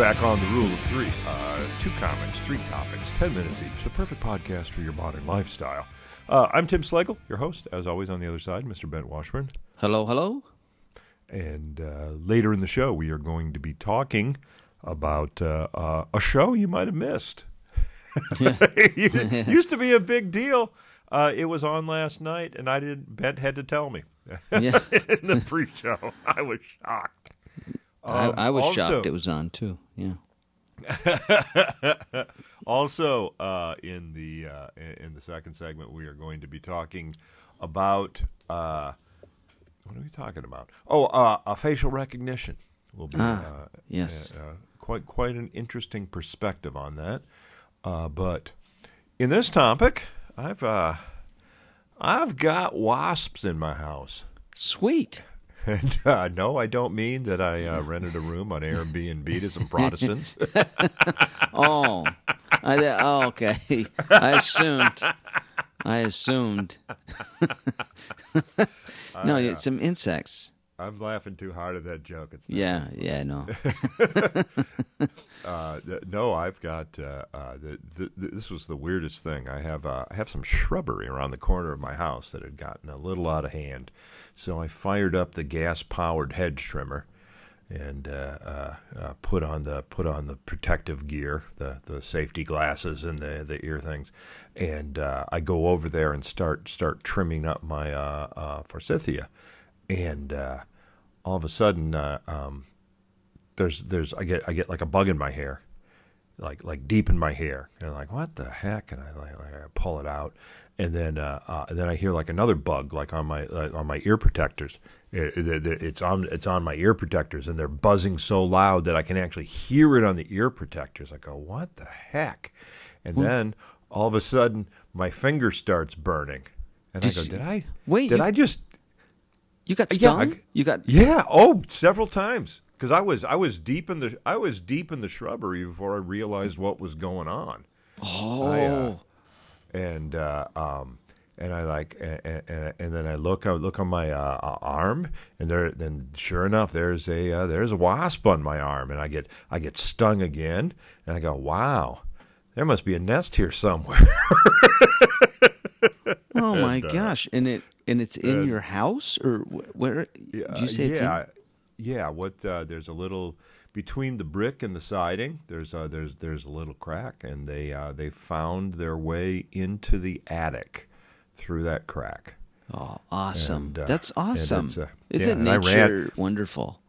back on the rule of three. Uh, two comments, three topics, 10 minutes each. The perfect podcast for your modern lifestyle. Uh, I'm Tim Slagle, your host, as always, on the other side, Mr. Bent Washburn. Hello, hello. And uh, later in the show, we are going to be talking about uh, uh, a show you might have missed. it used to be a big deal. Uh, it was on last night, and I didn't. Bent had to tell me Yeah, in the pre-show. I was shocked. Um, I, I was also- shocked it was on too. Yeah. also, uh, in the uh, in the second segment, we are going to be talking about uh, what are we talking about? Oh, uh, facial recognition will be Ah, uh, yes. uh, uh, quite quite an interesting perspective on that. Uh, but in this topic, I've uh, I've got wasps in my house. Sweet. And uh, no, I don't mean that I uh, rented a room on Airbnb to some Protestants. Oh, I, oh okay. I assumed. I assumed. no, yeah, some insects. I'm laughing too hard at that joke. It's not Yeah, yeah, no. Uh, th- no, I've got. Uh, uh, the, the, the, this was the weirdest thing. I have. Uh, I have some shrubbery around the corner of my house that had gotten a little out of hand, so I fired up the gas-powered hedge trimmer, and uh, uh, uh, put on the put on the protective gear, the the safety glasses and the the ear things, and uh, I go over there and start start trimming up my uh, uh, forsythia, and uh, all of a sudden. Uh, um, there's there's I get I get like a bug in my hair, like like deep in my hair, and I'm like what the heck? And I like, like I pull it out, and then uh, uh, and then I hear like another bug like on my uh, on my ear protectors. It, it, it- it's on it's on my ear protectors, and they're buzzing so loud that I can actually hear it on the ear protectors. I go what the heck? And then all of a sudden my finger starts burning, and I go you- did I Wait, did you- I just You got Yeah, stung? I- you got yeah. Oh, several times. Because I was I was deep in the I was deep in the shrubbery before I realized what was going on, Oh. I, uh, and uh, um, and I like and, and, and then I look I look on my uh, uh, arm, and there then sure enough there's a uh, there's a wasp on my arm, and I get I get stung again, and I go wow, there must be a nest here somewhere. oh my and, uh, gosh. And it and it's in and- your house or wh- where do you say yeah, it's in? yeah. What uh, there's a little between the brick and the siding. There's a, there's there's a little crack, and they uh, they found their way into the attic through that crack. Oh, awesome. And, uh, That's awesome. uh, Isn't yeah, nature wonderful?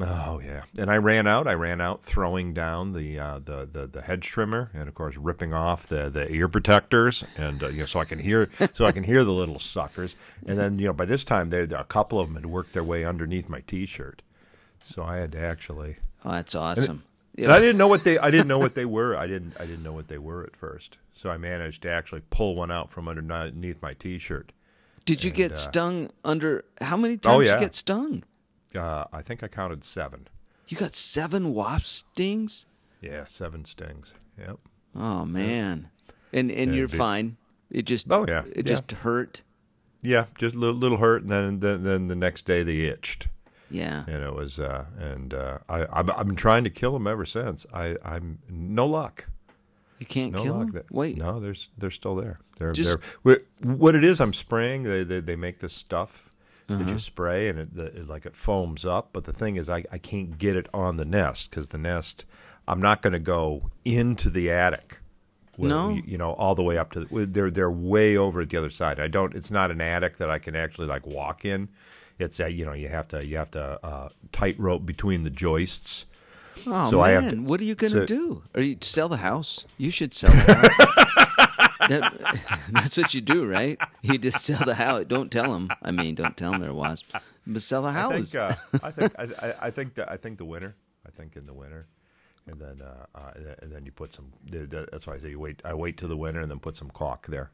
Oh yeah, and I ran out. I ran out, throwing down the uh, the, the the hedge trimmer, and of course ripping off the, the ear protectors, and uh, you know so I can hear so I can hear the little suckers. And then you know by this time they a couple of them had worked their way underneath my t-shirt, so I had to actually. Oh, that's awesome. And I didn't know what they I didn't know what they were. I didn't I didn't know what they were at first. So I managed to actually pull one out from underneath my t-shirt. Did you get uh, stung under how many times Oh, did yeah. you get stung? Uh, I think I counted seven. You got seven wasp stings? Yeah, seven stings. Yep. Oh man. And and Yeah, you're big- fine. It just Oh, yeah. it Yeah. just hurt. Yeah, just a little, little hurt, and then, then then the next day they itched, Yeah. and it was uh, and uh, I I've, I've been trying to kill them ever since. I I'm no luck, You can't no kill luck. them? Wait. no, they're they're still there. They're, just... they're what it is. I'm spraying. They they, they make this stuff that Uh-huh. you spray, and it, the, it like it foams up. But the thing is, I I can't get it on the nest because the nest. I'm not going to go into the attic. Well, No? you, you know, all the way up to the, they're they're way over at the other side. I don't. It's not an attic that I can actually like walk in. It's a, you know you have to you have to uh, tightrope between the joists. Oh So man, to- what are you gonna so- do? Are you sell the house? You should sell the house. That, that's what you do, right? You just sell the house. Don't tell them. I mean, don't tell them they're wasps, but sell the I think uh, I think I, I- I think that I think the winter. I think in the winter, and then uh, uh, and then- you put some. That's why I say you wait. I wait till the winter and then put some caulk there.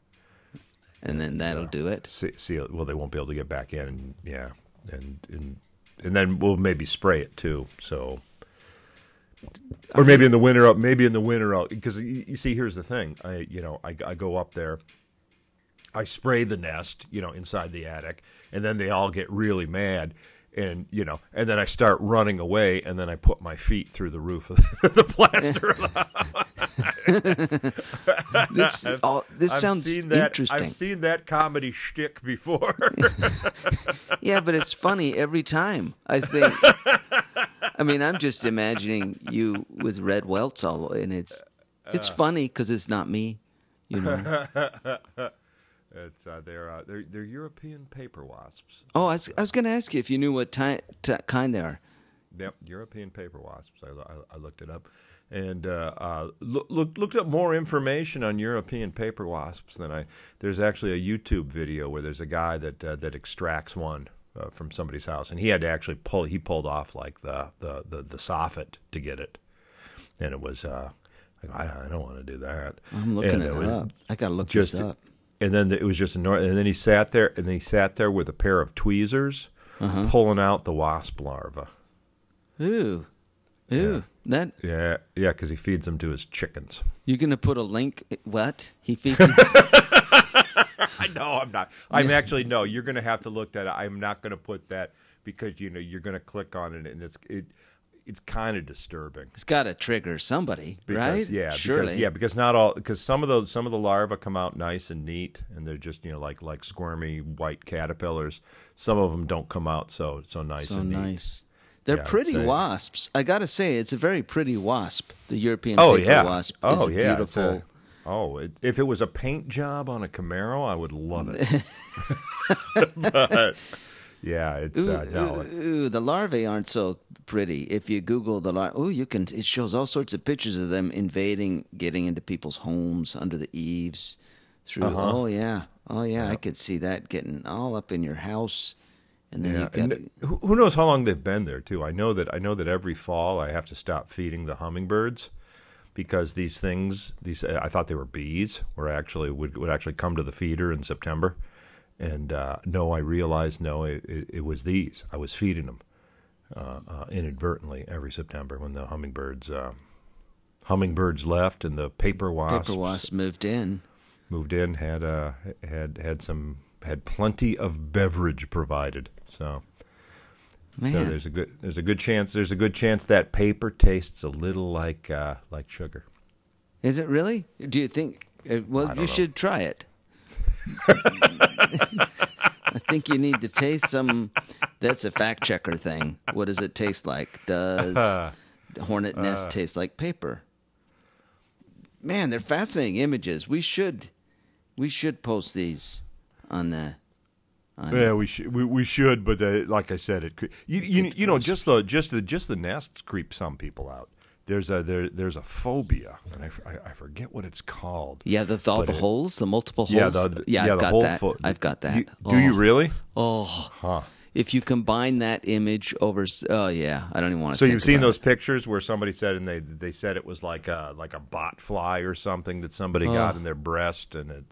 and then that'll do it. See, seal. Well, they won't be able to get back in. And, yeah, and and and then we'll maybe spray it too. So. Or maybe in the winter, up maybe in the winter, out because you, you see, here's the thing. I, you know, I, I go up there, I spray the nest, you know, inside the attic, and then they all get really mad, and you know, and then I start running away, and then I put my feet through the roof of the plaster. of This, all, this I've sounds seen that, interesting. I've seen that comedy shtick before. Yeah, but it's funny every time. I think. I mean, I'm just imagining you with red welts all, and it's it's uh. funny because it's not me. You know. It's uh, they're, uh, they're they're European paper wasps. Oh, I was, I was going to ask you if you knew what ti- kind they are. Yep, European paper wasps. I, I, I looked it up, and uh, uh, look, look, looked up more information on European paper wasps than I. There's actually a YouTube video where there's a guy that uh, that extracts one uh, from somebody's house, and he had to actually pull. He pulled off like the the the, the soffit to get it, and it was. Uh, I, I don't want to do that. I'm looking And it, was up. I got to look just this up. And then it was just a nor- and then he sat there and then he sat there with a pair of tweezers Uh-huh. pulling out the wasp larva Ooh, ooh, that yeah yeah because he feeds them to his chickens you're going to put a link? What he feeds? i know i'm not i'm actually no you're gonna have to look that i'm not gonna put that because you know you're gonna click on it and it's it it's kind of disturbing it's got to trigger somebody, because, right? Yeah, surely. because, yeah, because not all because some of those some of the larvae come out nice and neat, and they're just you know like like squirmy white caterpillars. Some of them don't come out so so nice so and neat. nice. They're Yeah, pretty wasps. I got to say, it's a very pretty wasp. The European Oh yeah. wasp oh is yeah. beautiful. a- oh, it, if it was a paint job on a Camaro, I would love it. but yeah, it's Ooh, uh, no. ooh, ooh, the larvae aren't so pretty. If you Google the larvae, oh, you can. It shows all sorts of pictures of them invading, getting into people's homes under the eaves. Through. Uh-huh. Oh yeah. Oh yeah. I could see that getting all up in your house, and then Yeah, you got. and who knows how long they've been there too? I know that I know that every fall I have to stop feeding the hummingbirds because these things, these I thought they were bees, were actually would would actually come to the feeder in September, and uh, no, I realized no, it, it, it was these. I was feeding them uh, uh, inadvertently every September when the hummingbirds. Uh, Hummingbirds left, and the paper wasps, Paper wasps moved in. moved in. had uh, had had some had plenty of beverage provided. So Man, so there's a good there's a good chance there's a good chance that paper tastes a little like uh, like sugar. is it really? Do you think? Uh, well, you know. should try it. I think you need to taste some. That's a fact checker thing. What does it taste like? Does the hornet nest taste like paper? Man, they're fascinating images. We should, we should post these on the. On Yeah, we should we, we should, but uh, like I said, it you you, you know just the just the just the nests creep some people out. There's a there there's a phobia, and I I forget what it's called. yeah, the, the all the it- holes, the multiple holes. Yeah, the, yeah, yeah, I've got that. fo- I've got that. You- do you Oh. really? Oh, Huh. if you combine that image over, oh yeah, I don't even want to. So you've seen those pictures where somebody said and they they said it was like a like a bot fly or something that somebody got Oh. in their breast and it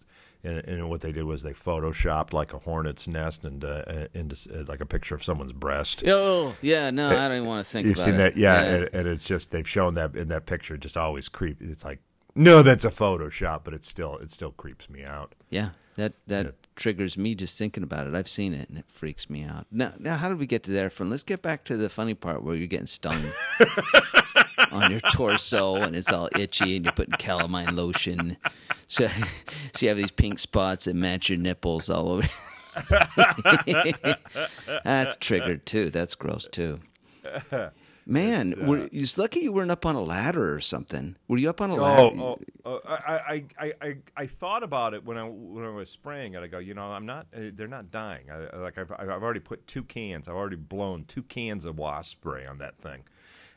and, and what they did was they photoshopped like a hornet's nest and uh, into uh, like a picture of someone's breast. Oh yeah, no, I don't even want to think about it. You've seen it. that, yeah, And, and it's just they've shown that in that picture. Just always creep. It's like no, that's a Photoshop, but it still it still creeps me out. Yeah, that that Yeah. triggers me just thinking about it. I've seen it and it freaks me out. Now, now, how did we get to there from? Let's get back to the funny part where you're getting stung on your torso and it's all itchy and you're putting calamine lotion. So, so you have these pink spots that match your nipples all over. That's triggered too. That's gross too. Man, were, it's lucky you weren't up on a ladder or something. Were you up on a ladder? Oh, oh, oh I, I, I, I, thought about it when I when I was spraying it. I go, you know, I'm not. Uh, they're not dying. I, I- like I've, I've already put two cans. I've already blown two cans of wasp spray on that thing,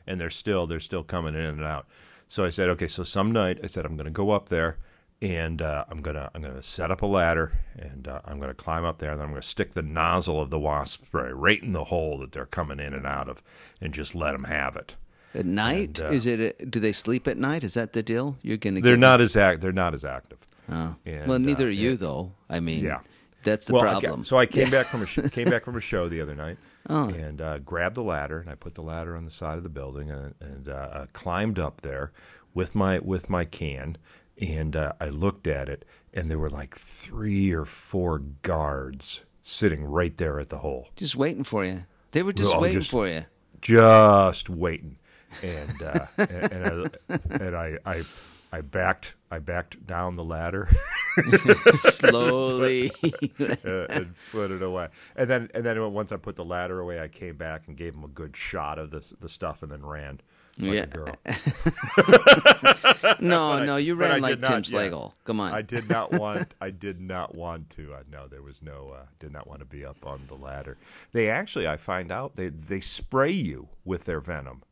and they're still they're still coming in and out. So I said, okay. So some night I said I'm going to go up there, and uh, I'm gonna I'm gonna set up a ladder, and uh, I'm going to climb up there, and I'm going to stick the nozzle of the wasp spray right in the hole that they're coming in and out of, and just let them have it. At night? And, uh, Is it? A, do they sleep at night? Is that the deal? You're gonna. They're not as act. They're not as active. Oh. And, well, neither uh, are you, yeah. though. I mean, Yeah. that's the well, okay, problem. So I came back from a sh- came back from a show the other night Oh. and uh, grabbed the ladder and I put the ladder on the side of the building and, and uh, climbed up there with my with my can and uh, I looked at it and there were like three or four guards sitting right there at the hole. Just waiting for you. They were just Oh, waiting just- for you. just waiting, and uh, and, and, I, and I, I I backed I backed down the ladder Slowly. uh, and put it away, and then and then once I put the ladder away, I came back and gave him a good shot of the the stuff, and then ran. Like Yeah. a girl. no, no, you ran like Tim yeah. Slagle. Come on. I did not want. I did not want to. Uh, no, there was no. Uh, did not want to be up on the ladder. They actually, I find out they they spray you with their venom.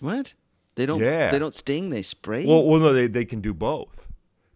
what? They don't. Yeah. They don't sting. They spray. Well, well, no, they they can do both.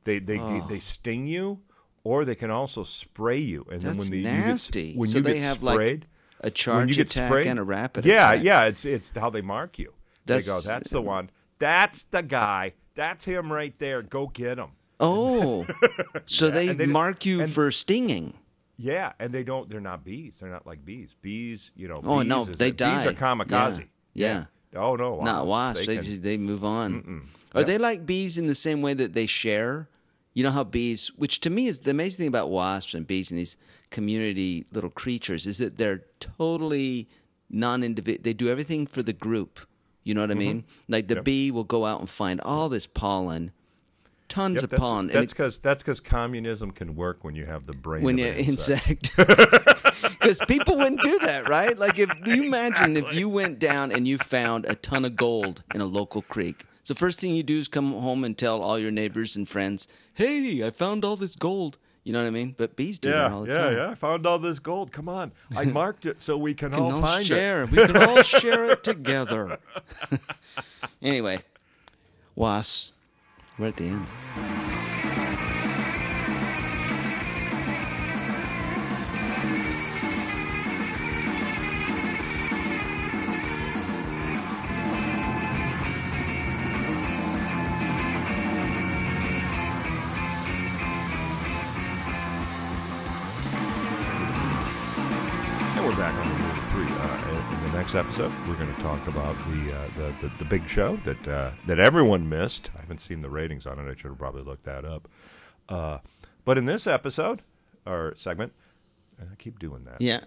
They they Oh. they sting you, or they can also spray you. And then when the, nasty. You get, when So you they get have, like, sprayed, a when charge attack sprayed, and a rapid yeah, attack. yeah, it's it's how they mark you. That's- go, that's the one. That's the guy. That's him right there. Go get him. Oh, so they, they- mark you and- for stinging. Yeah, and they don't. They're not bees. They're not like bees. Bees, you know. Oh no, they die. Bees are kamikaze. Yeah. Oh no, Not wasps. They They, can- they move on. Are they like bees in the same way that they share? You know how bees, which to me is the amazing thing about wasps and bees and these community little creatures, is that they're totally non-individual. They do everything for the group. You know what I mean? Like the Mm-hmm. Yep. bee will go out and find all this pollen, tons Yep, of that's, pollen. That's because that's because communism can work when you have the brain. when you an insect. because people wouldn't do that right like if you imagine if you went down and you found a ton of gold in a local creek so first thing you do is come home and tell all your neighbors and friends hey i found all this gold you know what i mean but bees do that all the yeah, time yeah. I found all this gold. Come on, I marked it so we can, we can all all find share it. we can all share it together anyway wasps we're at the end back on the movie three. Uh, in the next episode, we're going to talk about the, uh, the, the the big show that uh, that everyone missed. I haven't seen the ratings on it. I should have probably looked that up. Uh, but in this episode or segment, I keep doing that. yeah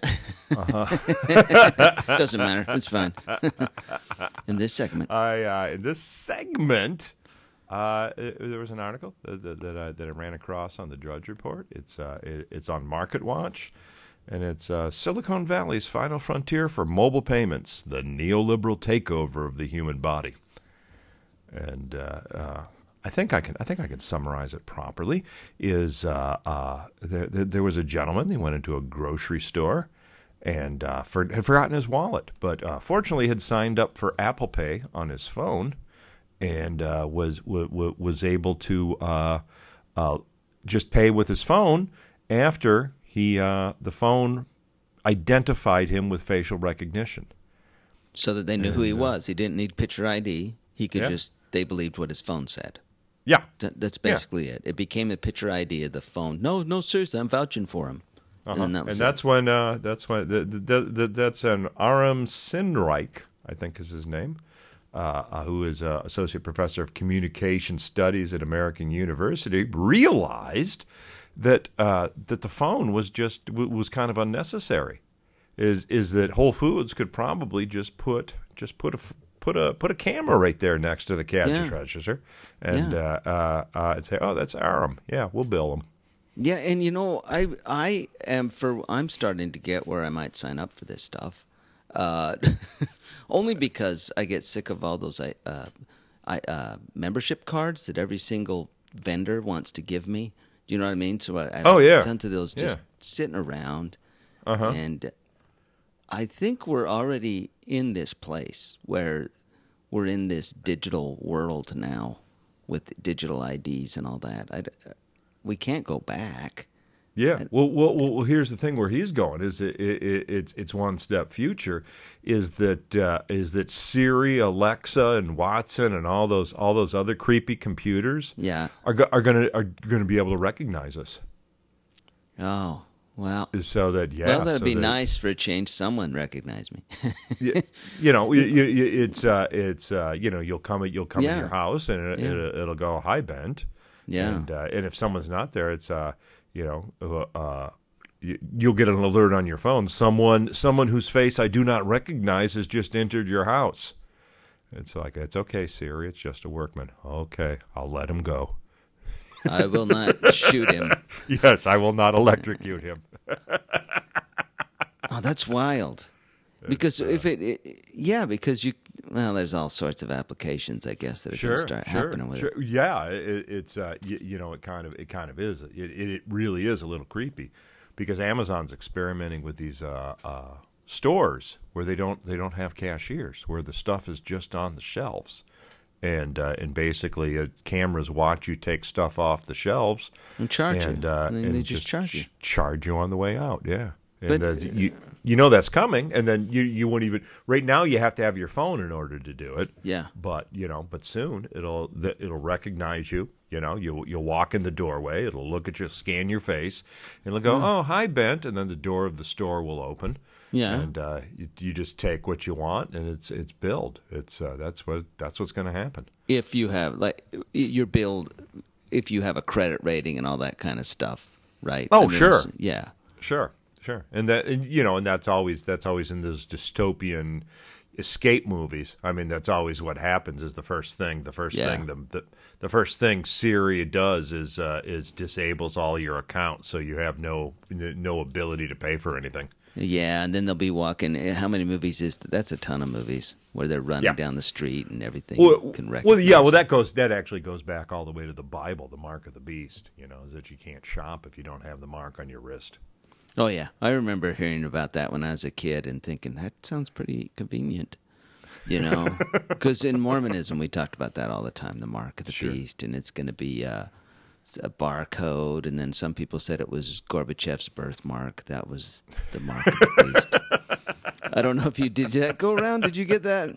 Uh-huh. doesn't matter it's fine in this segment I uh, in this segment, uh, it- there was an article that, that, that, I, that I ran across on the Drudge Report. It's uh, it, it's on Market Watch, and it's uh, Silicon Valley's final frontier for mobile payments: the neoliberal takeover of the human body. And uh, uh, I think I can I think I can summarize it properly. Is uh, uh, there, there, was a gentleman. He went into a grocery store and uh, for, had forgotten his wallet, but fortunately had signed up for Apple Pay on his phone, and was w- w- was able to just pay with his phone after he uh, the phone identified him with facial recognition. so that they knew who he was. He didn't need picture ID. He could Yeah. just they believed what his phone said. Yeah, That, that's basically it. It became a picture ID of the phone. No, no, seriously, I'm vouching for him. Uh-huh. And, that And that's when uh, that's when the, the, the, that's an Aram Sinnreich, I think is his name, uh, uh, who is uh, associate professor of communication studies at American University, realized that uh, that the phone was just w- was kind of unnecessary. Is is that Whole Foods could probably just put just put a put a put a camera right there next to the cash Yeah. register and Yeah. uh, uh, uh, and say, oh, that's Aram. Yeah, we'll bill him. Yeah, and you know, I I am for I'm starting to get where I might sign up for this stuff, uh, only because I get sick of all those uh, I uh, membership cards that every single vendor wants to give me. Do you know what I mean? So I, I Oh, yeah. tons of those just Yeah. sitting around, Uh-huh. and I think we're already in this place where we're in this digital world now with digital IDs and all that. I, we can't go back. Yeah. Well, well, well, here's the thing where he's going is it, it, it, it's it's one step future is that uh, is that Siri, Alexa, and Watson and all those all those other creepy computers Yeah. are go- are gonna are gonna be able to recognize us Oh, well. so that yeah well, that'd so be that- nice for a change. Someone recognize me. y- you know you, you, you- it's uh, it's uh, you know you'll come you'll come Yeah. in your house and it, Yeah. it'll, it'll go hi Bent Yeah. and uh, and if someone's not there it's uh you know uh, you'll get an alert on your phone. Someone someone whose face I do not recognize has just entered your house. It's like it's okay, Siri. It's just a workman. Okay, I'll let him go. I will not shoot him. Yes, I will not electrocute him. Oh, that's wild. Because uh, if it, it, yeah, because you, well, there's all sorts of applications, I guess, that are going to start happening with it. Yeah, it, it's uh, you, you know, it kind of it kind of is. It, it it really is a little creepy because Amazon's experimenting with these uh, uh, stores where they don't they don't have cashiers, where the stuff is just on the shelves. And uh, and basically, uh, cameras watch you take stuff off the shelves And charge you. and, uh, And and they just charge you. charge you on the way out. Yeah, But- and uh, you you know that's coming, and then you you won't even. Right now, you have to have your phone in order to do it. Yeah. But you know, but soon it'll it'll recognize you. You know, you you'll walk in the doorway. It'll look at you, scan your face, and it'll go, "Oh, hi, Bent," and then the door of the store will open. Yeah. And uh, you, you just take what you want, and it's it's build. It's uh, that's what that's what's going to happen. If you have, like, your build, if you have a credit rating and all that kind of stuff, right? Oh, I mean, sure. Yeah. Sure, sure, and that and, you know, and that's always that's always in those dystopian escape movies. I mean, that's always what happens. Is the first thing the first Yeah. thing the, the the first thing Siri does is uh, is disables all your accounts, so you have no no ability to pay for anything. Yeah, and then they'll be walking. eh, How many movies is that? That's a ton of movies where they're running Yeah. down the street and everything. Well, can well, yeah. Well, that goes. That actually goes back all the way to the Bible. The mark of the beast. You know, is that you can't shop if you don't have the mark on your wrist. Oh yeah, I remember hearing about that when I was a kid and thinking that sounds pretty convenient. You know, because in Mormonism we talked about that all the time, the mark of the Sure. beast, and it's going to be uh, a barcode, and then some people said it was Gorbachev's birthmark. That was the mark of the beast. I don't know if you did that go around. Did you get that?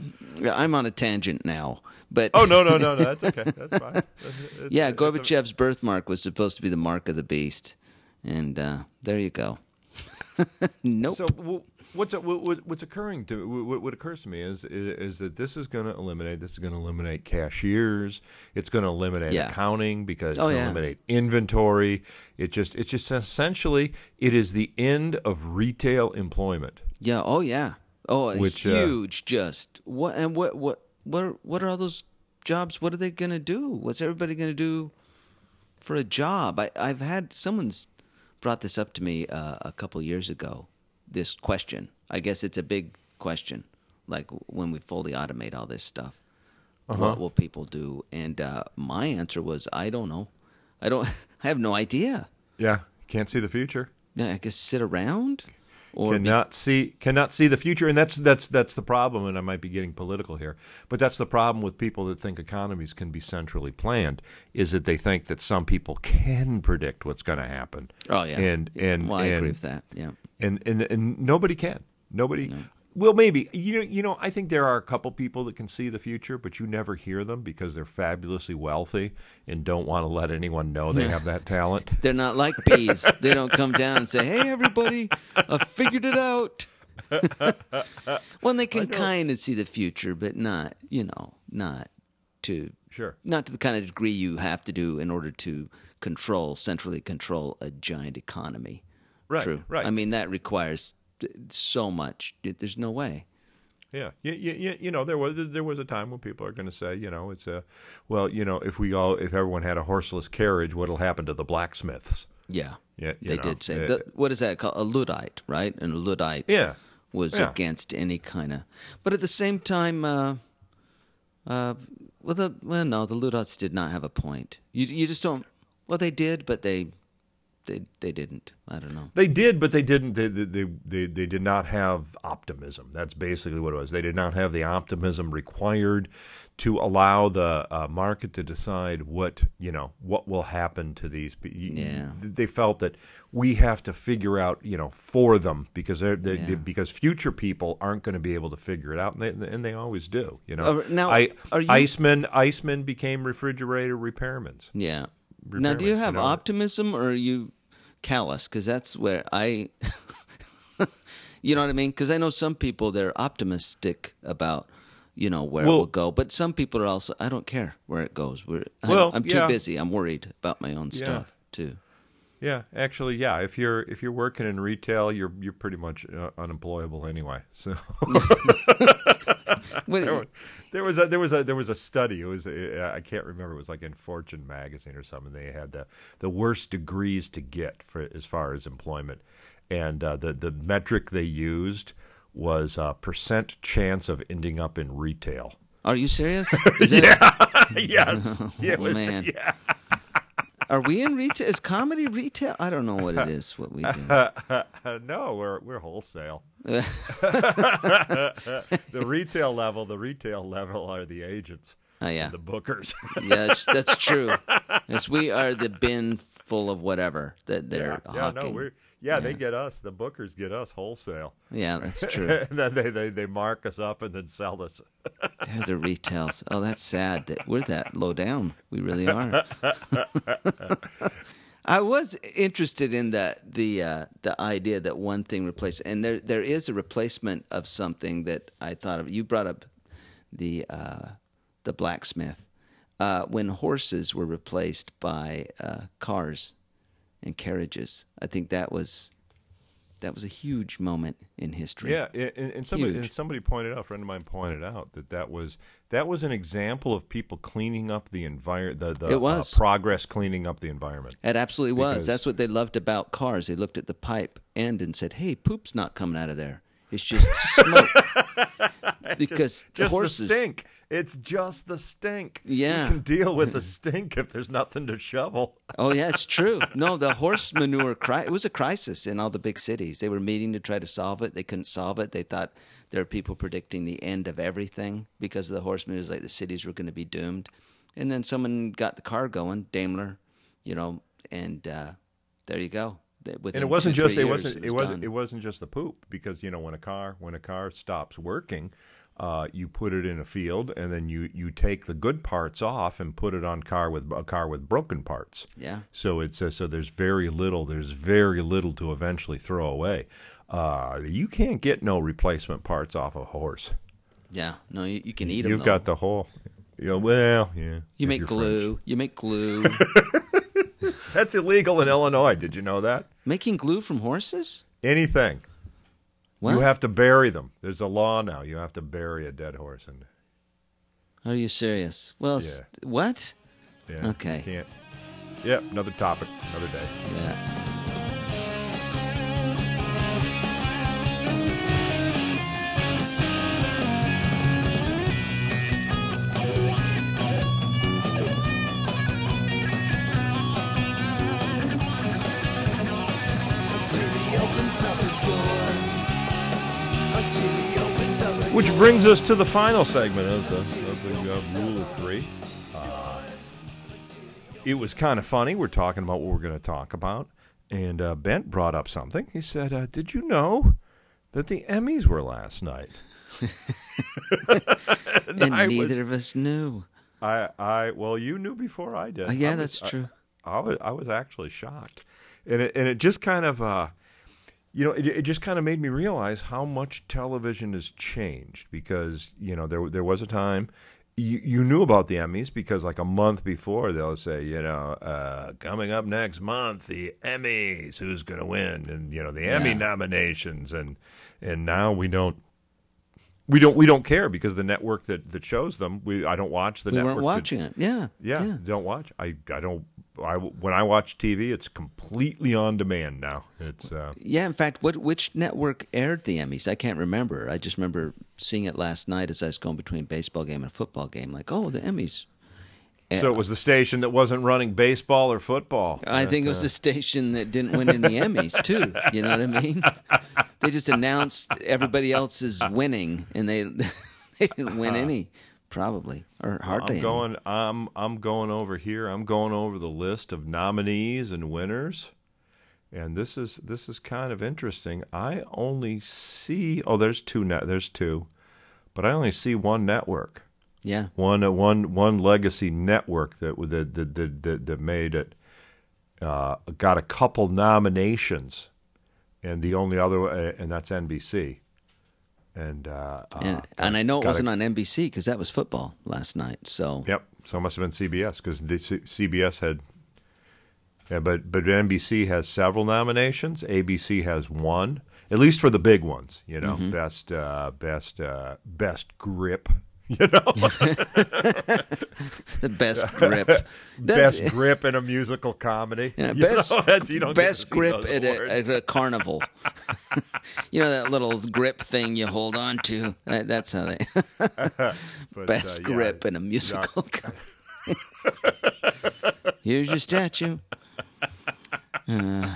I'm on a tangent now, but Oh no, no, no, no. That's okay. That's fine. It's- yeah, a- Gorbachev's birthmark was supposed to be the mark of the beast, and uh, there you go. nope. So what's what's occurring to what, what occurs to me is, is that this is going to eliminate this is going to eliminate cashiers. It's going to eliminate Yeah. accounting because it's Oh, going to yeah. eliminate inventory. It just it's just essentially it is the end of retail employment. Yeah. Oh, yeah. Oh, Which, uh, huge. just what and what what what are, what are all those jobs? What are they gonna do? What's everybody gonna do for a job? I I've had someone's brought this up to me uh, a couple years ago. This question. I guess it's a big question. Like when we fully automate all this stuff, Uh-huh. what will people do? And uh, my answer was, I don't know. I don't. I have no idea. Yeah, can't see the future. Yeah, I guess sit around or be- cannot see cannot see the future and that's that's that's the problem and I might be getting political here but that's the problem with people that think economies can be centrally planned is that they think that some people can predict what's going to happen Oh yeah, and and well, I and, agree with that. Yeah. and, and and nobody can nobody well maybe you know you know I think there are a couple people that can see the future but you never hear them because they're fabulously wealthy and don't want to let anyone know they have that talent They're not like bees. they don't come down and say, "Hey, everybody, I figured it out." well, they can kind of see the future, but not, you know, not to sure not to the kind of degree you have to do in order to control centrally control a giant economy. Right, True. right. I mean, that requires so much. There's no way. Yeah, you, you, you know there was there was a time when people are going to say, you know, it's a, well, you know, if we all if everyone had a horseless carriage, what'll happen to the blacksmiths? Yeah. Yeah, they know, did say uh, the, what is that called? A luddite, right? And a luddite Yeah, was Yeah. against any kind of. But at the same time, uh, uh, well, the, well, no, the Luddites did not have a point. You you just don't. Well, they did, but they they they didn't. I don't know. they did, but they didn't. They, they they they did not have optimism. That's basically what it was. They did not have the optimism required to allow the uh, market to decide what you know what will happen to these. Yeah. they felt that we have to figure out you know for them because they're, they Yeah. because future people aren't going to be able to figure it out, and they and they always do. You know, Uh, now, I, are you- Icemen Icemen became refrigerator repairmen. Yeah. Now, do you have you know? optimism or are you callous? Because that's where I. you know what I mean? Because I know some people they're optimistic about you know where it will go, but some people are also I don't care where it goes. We're, I'm- Well, I'm, too yeah. busy. I'm worried about my own Yeah. stuff too. Yeah, actually, yeah. If you're if you're working in retail, you're you're pretty much uh, unemployable anyway. So there, was, there was a there was a there was a study. It was I can't remember. It was like in Fortune magazine or something. They had the the worst degrees to get for as far as employment, and uh, the the metric they used was uh, percent chance of ending up in retail. Are you serious? Is it, yes, yeah, it was- man. yeah. Are we in retail? Is comedy retail? I don't know what it is. What we do. No, we're we're wholesale. the retail level, the retail level are the agents, Oh yeah, the bookers. yes, that's true. Yes, we are the bin full of whatever that they're yeah, no, hawking. we're yeah, they get us. The bookers get us wholesale. Yeah, that's true. and then they, they they mark us up and then sell us. They're the retails. Oh, that's sad that we're that low down. We really are. I was interested in the the uh, the idea that one thing replaced, and there there is a replacement of something that I thought of. You brought up the uh, the blacksmith uh, when horses were replaced by uh, cars and carriages. I think that was that was a huge moment in history. Yeah, and, and somebody Huge. and somebody pointed out, a friend of mine pointed out that that was that was an example of people cleaning up the environment. The, the It was. Uh, progress cleaning up the environment. It absolutely was. That's what they loved about cars. They looked at the pipe end and said, "Hey, poop's not coming out of there. It's just smoke." because the Just horses, stink. It's just the stink. Yeah. you can deal with the stink if there's nothing to shovel. oh yeah, it's true. No, the horse manure. Cri- it was a crisis in all the big cities. They were meeting to try to solve it. They couldn't solve it. They thought there were people predicting the end of everything because of the horse manure. It was like the cities were going to be doomed. And then someone got the car going, Daimler, you know, and uh, there you go. Within and it wasn't just it years, wasn't was it wasn't it wasn't just the poop because you know when a car when a car stops working uh, you put it in a field and then you you take the good parts off and put it on car with a car with broken parts Yeah. so it's uh, so there's very little there's very little to eventually throw away uh, you can't get no replacement parts off a horse Yeah, no, you, you can eat them. you've got the whole you know, well yeah You make glue. You make glue. That's illegal in Illinois did you know that Making glue from horses? anything What? You have to bury them. There's a law now. You have to bury a dead horse. And Are you serious? Well, s what? yeah, Okay. can't. Yep, another topic, another day. Yeah. Which brings us to the final segment of the, of the uh, Rule of Three. Uh, it was kind of funny. We're talking about what we're going to talk about. And uh, Bent brought up something. He said, uh, Did you know that the Emmys were last night? and And I was- neither of us knew. I, I, well, you knew before I did. Uh, yeah, I was- that's I- true. I was I was actually shocked, and it and it just kind of uh, you know it, it just kind of made me realize how much television has changed because you know there there was a time. You, you knew about the Emmys because like a month before they'll say you know uh, coming up next month the Emmys who's going to win and you know the Emmy nominations and and now we don't we don't we don't care because the network that, that shows them we I don't watch the We network weren't that- watching it. Yeah. yeah, don't watch. I I don't. I when I watch TV, it's completely on demand now. It's uh, Yeah, in fact, what which network aired the Emmys? I can't remember. I just remember seeing it last night as I was going between baseball game and football game. Like, oh, the Emmys. so it was the station that wasn't running baseball or football. I think it was the station that didn't win any Emmys too. You know what I mean? They just announced everybody else is winning, and they they didn't win any, probably or hardly. I'm going. I'm I'm going over here. I'm going over the list of nominees and winners, and this is this is kind of interesting. I only see. Oh, there's two net. There's two, but I only see one network. Yeah, one uh, one one legacy network that that that that, that, that made it uh, got a couple nominations, and the only other uh, and that's NBC, and uh, and uh, and I know it wasn't on NBC because that was football last night. So Yep, so it must have been CBS because CBS had Yeah, but but NBC has several nominations. ABC has one, at least for the big ones. You know, best uh, best uh, best grip. You know, The best grip. That's- best grip in a musical comedy. Yeah, best know, you don't best grip at a, at a carnival. you know that little grip thing you hold on to. That- That's how they But, best uh, yeah, grip in a musical. Here's your statue. Uh,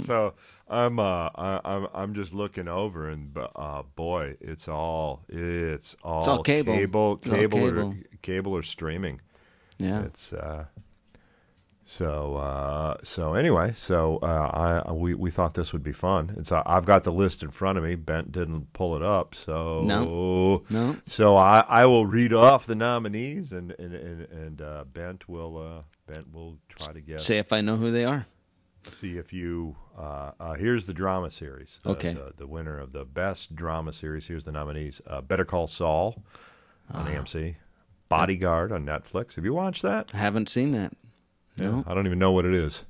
So I'm uh I, I'm I'm just looking over and uh boy it's all it's all, all cable. cable It's all cable, cable. Or, cable or streaming. yeah. It's uh so uh so anyway so uh I we we thought this would be fun. It's uh, I've got the list in front of me. Bent didn't pull it up so No. No. So I I will read off the nominees and and and, and uh, Bent will uh Bent will try to guess Say if I know who they are. See if you uh, uh, here's the drama series the, Okay. the, the winner of the best drama series here's the nominees uh, better call saul on Ah. amc bodyguard on netflix have you watched that I haven't seen that. No, i don't even know what it is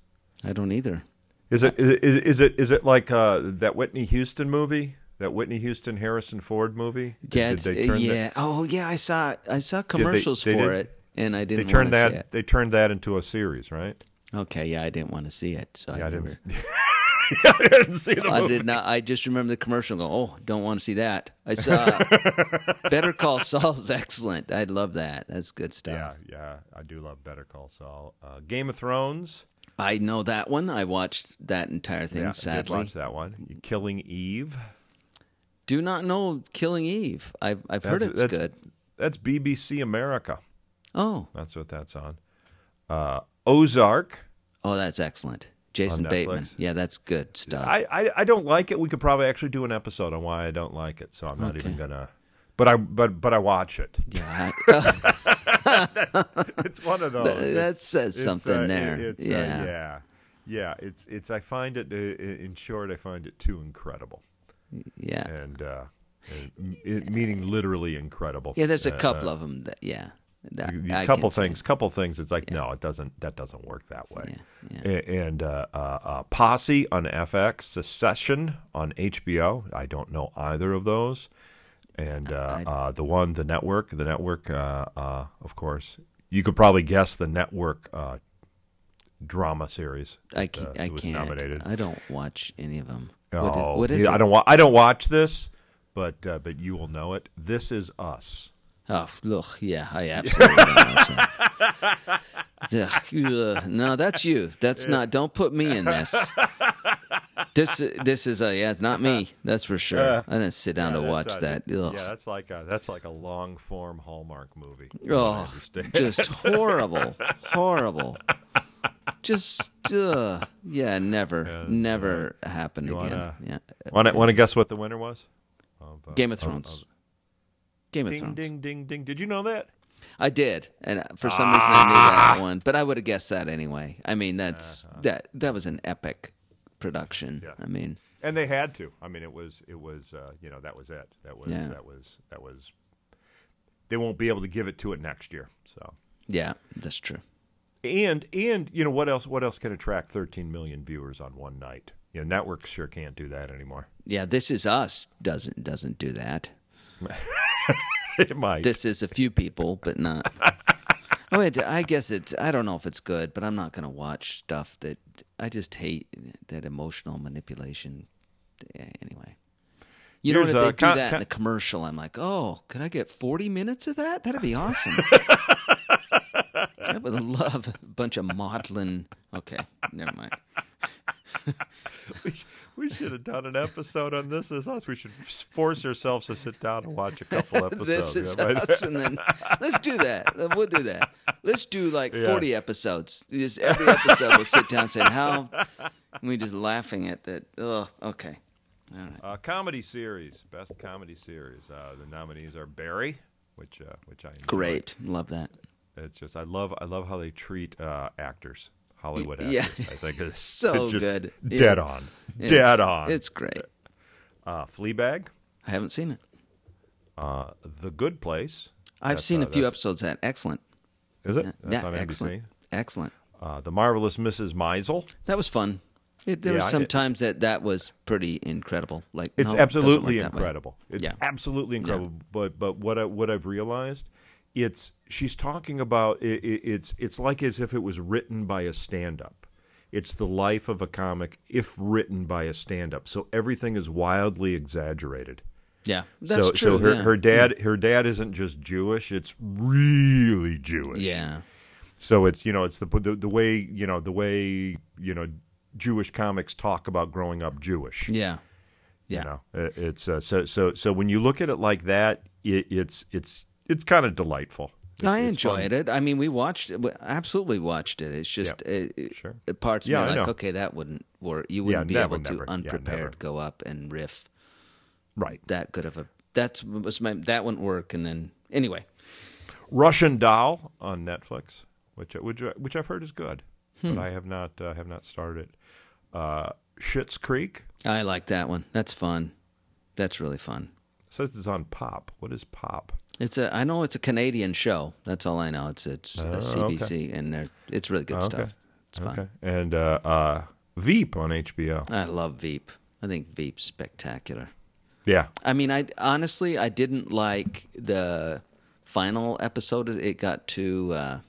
I don't either. is it is, it- is it is it like uh, that whitney houston movie that whitney houston harrison ford movie Yeah, Did they turn yeah. oh, yeah. I saw I saw commercials they for did- it, and I didn't. They turned that they turned that into a series right Okay, yeah, I didn't want to see it, so yeah I, i didn't I didn't see the I did not. I just remember the commercial. Go, oh, don't want to see that. I saw Better Call Saul's excellent. I love that. That's good stuff. yeah yeah i do love better call saul uh, game of thrones I know that one. I watched that entire thing. Yeah, I sadly, watch that one. Killing Eve. do not know Killing Eve. I've I've heard it's that's- good. That's BBC America. Oh, That's what that's on. Uh, Ozark. oh, that's excellent. Jason Bateman. Yeah, that's good stuff. I, I I don't like it. We could probably actually do an episode on why I don't like it. So I'm not even gonna. But I but but I watch it. yeah, I- It's one of those. That- says something uh, there. It's, uh, Yeah. yeah. Yeah. It's it's. I find it. Uh, in short, I find it too incredible, yeah, and uh, it, meaning literally incredible. yeah. There's a couple of them that yeah. That, a couple things couple things it's like no it doesn't that doesn't work that way. Yeah, A- and uh, uh, uh, Pose on fx Succession on hbo i don't know either of those. And uh, I- uh, the one the network the network uh, uh, of course you could probably guess the network uh, drama series I can't. I can't. nominated. I don't watch any of them. oh, what is, what is yeah, i don't wa- i don't watch this but uh, but you will know it. This is us Oh, look, yeah, I absolutely don't watch that. Ugh, ugh. no, that's you. That's not. Don't put me in this. This this is a yeah. It's not me. That's for sure. I didn't sit down Yeah, to watch uh, that. Ugh. Yeah, that's like a that's like a long form Hallmark movie. Oh, just horrible, horrible. Just uh, yeah, never, Yeah, never happened you again. wanna- yeah, Want to want to guess what the winner was? Of, uh, Game of of- Thrones. of- Game of ding Thrones. ding ding ding. ding. Did you know that? I did, and for some reason I knew that one, but I would have guessed that anyway. I mean, that's that that was an epic production. Uh-huh. Yeah. I mean, And they had to. I mean, it was it was uh, you know that was it. That was Yeah. that was that was. They won't be able to give it to it next year. So yeah, that's true. and and you know what else? What else can attract 13 million viewers on one night? You know, networks sure can't do that anymore. Yeah, this is us doesn't doesn't do that. it might. This is a few people, but not. Oh, wait, I guess it's. I don't know if it's good, but I'm not going to watch stuff that I just hate that emotional manipulation. Anyway, you know Here's, if they uh, do con- that in the commercial, I'm like, oh, could I get 40 minutes of that? That'd be awesome. I would love a bunch of maudlin. Okay, never mind. we, we should have done an episode on this as us. We should force ourselves to sit down and watch a couple episodes. this is yeah, us, and then let's do that. We'll do that. Let's do like Yeah. forty episodes. Just every episode, we'll sit down and say how. And we just laughing at that. Oh, okay. All right. Uh, comedy series, best comedy series. Uh, the nominees are Barry, which uh, which I enjoy. Great, love that. It's just I love I love how they treat uh, actors, Hollywood actors. Yeah. I think it's So good. dead Yeah. on, It's- dead on. It's great. uh, Fleabag, I haven't seen it. uh, The Good Place. I've That's, seen uh, a few episodes. That excellent. Is it? That's yeah, excellent. Excellent. uh, the marvelous Mrs. Maisel. That was fun. It, there Yeah, some times that that was pretty incredible. Like It's no, absolutely way. incredible. It's Yeah. absolutely incredible. But but what I, what I've realized, it's she's talking about it, it, it's it's like as if it was written by a stand-up. It's the life of a comic if written by a stand-up. So everything is wildly exaggerated. Yeah, that's so true. so her yeah. her dad her dad isn't just Jewish. It's really Jewish. Yeah, So it's you know it's the the, the way you know the way you know Jewish comics talk about growing up Jewish. yeah, yeah. You know, it's uh, so so so when you look at it like that, it, it's it's it's kind of delightful. It's- I it's enjoyed it. I mean, we watched it. absolutely watched it. It's just Yeah, it, it- sure. parts of Yeah, me I are like, know. okay, that wouldn't work. You wouldn't be that able to never. Unprepared never. go up and riff Right. that good of a. That's was my that wouldn't work. And then anyway, Russian Doll on Netflix, which which which I've heard is good, Hmm. but I have not uh, have not started. Uh, Schitt's Creek I like that one. That's fun. That's really fun. says it's on Pop. What is Pop? It's a. I know it's a Canadian show. That's all I know. It's it's a Oh, CBC, and it's really good Okay. stuff. It's fun. And uh, uh, Veep on HBO. I love Veep. I think Veep's spectacular. Yeah, I mean, I honestly I didn't like the final episode. It got too uh,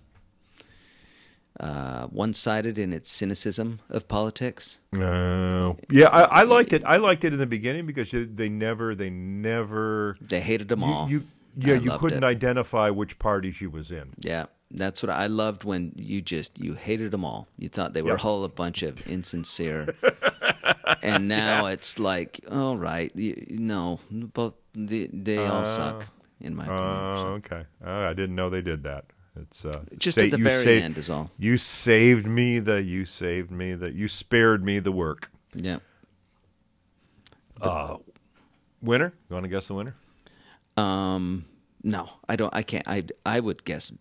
uh, one-sided in its cynicism of politics. Uh, yeah, I, I liked it. I liked it in the beginning because they never, they never. They hated them You, all. you yeah, I you couldn't it. identify which party she was in. Yeah, that's what I loved when you just you hated them all. You thought they were Yep. all a bunch of insincere. and now it's like, all right, you, no, both they, they all suck in my opinion. Oh, so. okay. Oh, I didn't know they did that. It's uh, Just at the very saved- end is all. You saved me the. You saved me the. You spared me the work. Yeah. Uh, Winner? You want to guess the winner? Um, no, I don't. I can't. I I would guess.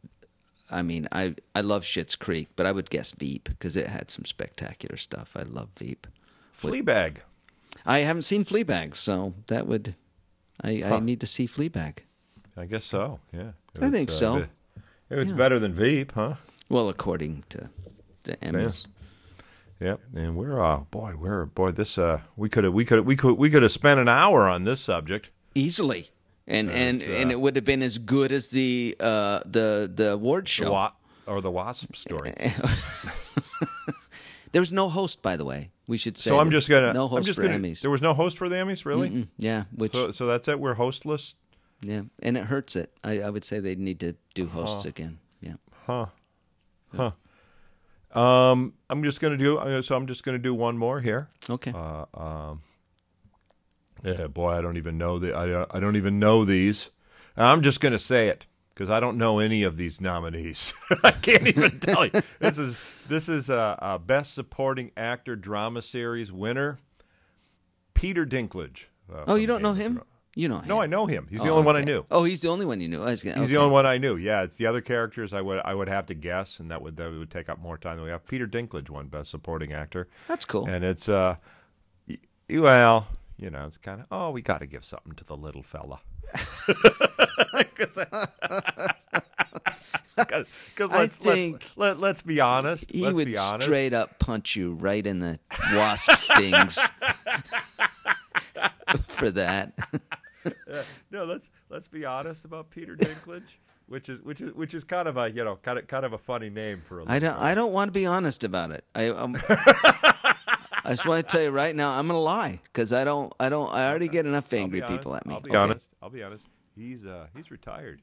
I mean, I I love Schitt's Creek, but I would guess Veep because it had some spectacular stuff. I love Veep. Fleabag. I haven't seen Fleabag, so that would. I, I need to see Fleabag. I guess so. Yeah. It I was, think uh, so. It was Yeah. better than Veep, huh? Well, according to the Emmys. Yep, and we're uh boy, we're boy this uh we could have we could we could we could have spent an hour on this subject. easily, and and uh, and it would have been as good as the uh the the award The show. wa- or the wasp story. There was no host, by the way. We should say. So I'm just gonna no I'm host just for gonna Emmys. there was no host for the Emmys, really? Mm, yeah, which So so that's it. We're hostless. yeah, and it hurts it. I, I would say they need to do hosts again. Yeah. Huh. Huh. Um, I'm just gonna do. uh, So I'm just gonna do one more here. Okay. Uh, Yeah, boy, I don't even know the. I I don't even know these. I'm just gonna say it because I don't know any of these nominees. I can't even tell you. This is this is a, a best supporting actor drama series winner, Peter Dinklage. uh, oh, you don't know him? You know him. No, I know him. He's the Oh, only one I knew. Oh, he's the only one you knew. Gonna, He's okay. the only one I knew. Yeah, it's the other characters I would I would have to guess, and that would that would take up more time than we have. Peter Dinklage won Best Supporting Actor, That's cool. and it's uh, well, you know, it's kind of oh, we got to give something to the little fella. Because let's, think let's let, let's be honest. he let's would be honest. straight up punch you right in the wasp stings for that. no, let's let's be honest about Peter Dinklage, which is which is which is kind of a you know kind of kind of a funny name for a. I don't. I don't want to be honest about it. I. Um, I just want to tell you right now, I'm gonna lie because I don't. I don't. I already get enough angry be people at me. I'll be Okay. honest. I'll be honest. He's uh he's retired.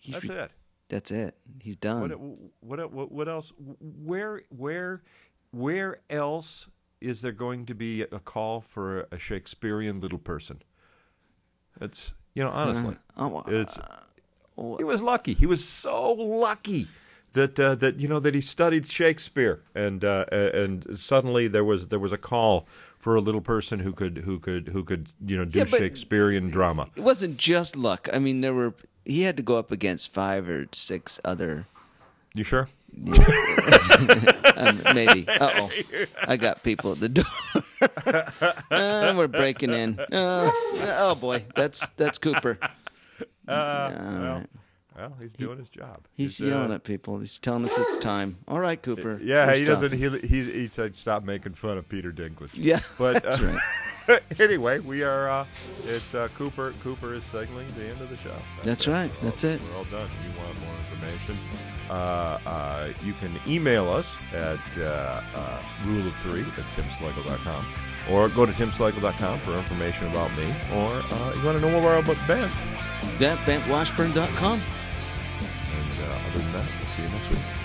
He's That's re- it. That's it. He's done. What, what what what else? Where where where else is there going to be a call for a Shakespearean little person? It's you know honestly, Oh, it's he was lucky. He was so lucky that uh, that you know that he studied Shakespeare and uh, and suddenly there was there was a call for a little person who could who could who could you know do Yeah, Shakespearean drama. it wasn't just luck. I mean, there were. He had to go up against five or six other. You sure? Um, maybe. Uh oh. I got people at the door. uh, we're breaking in. Uh, oh boy, that's that's Cooper. Uh, All well, right. Well, he's doing his job. He's uh, yelling at people. He's telling us it's time. All right, Cooper. Yeah, he doesn't. He, he he said stop making fun of Peter Dinklage. Yeah, But that's uh, right. anyway, we are. Uh, it's uh, Cooper. Cooper is signaling the end of the show. That's it. right. We're all- That's it. We're all done. If you want more information, uh, uh, you can email us at uh, uh, rule of three at timslagle.com or go to timslagle.com for information about me or uh, you want to know more about Ben. Yeah, BentWashburn.com. Other than that, we'll see you next week.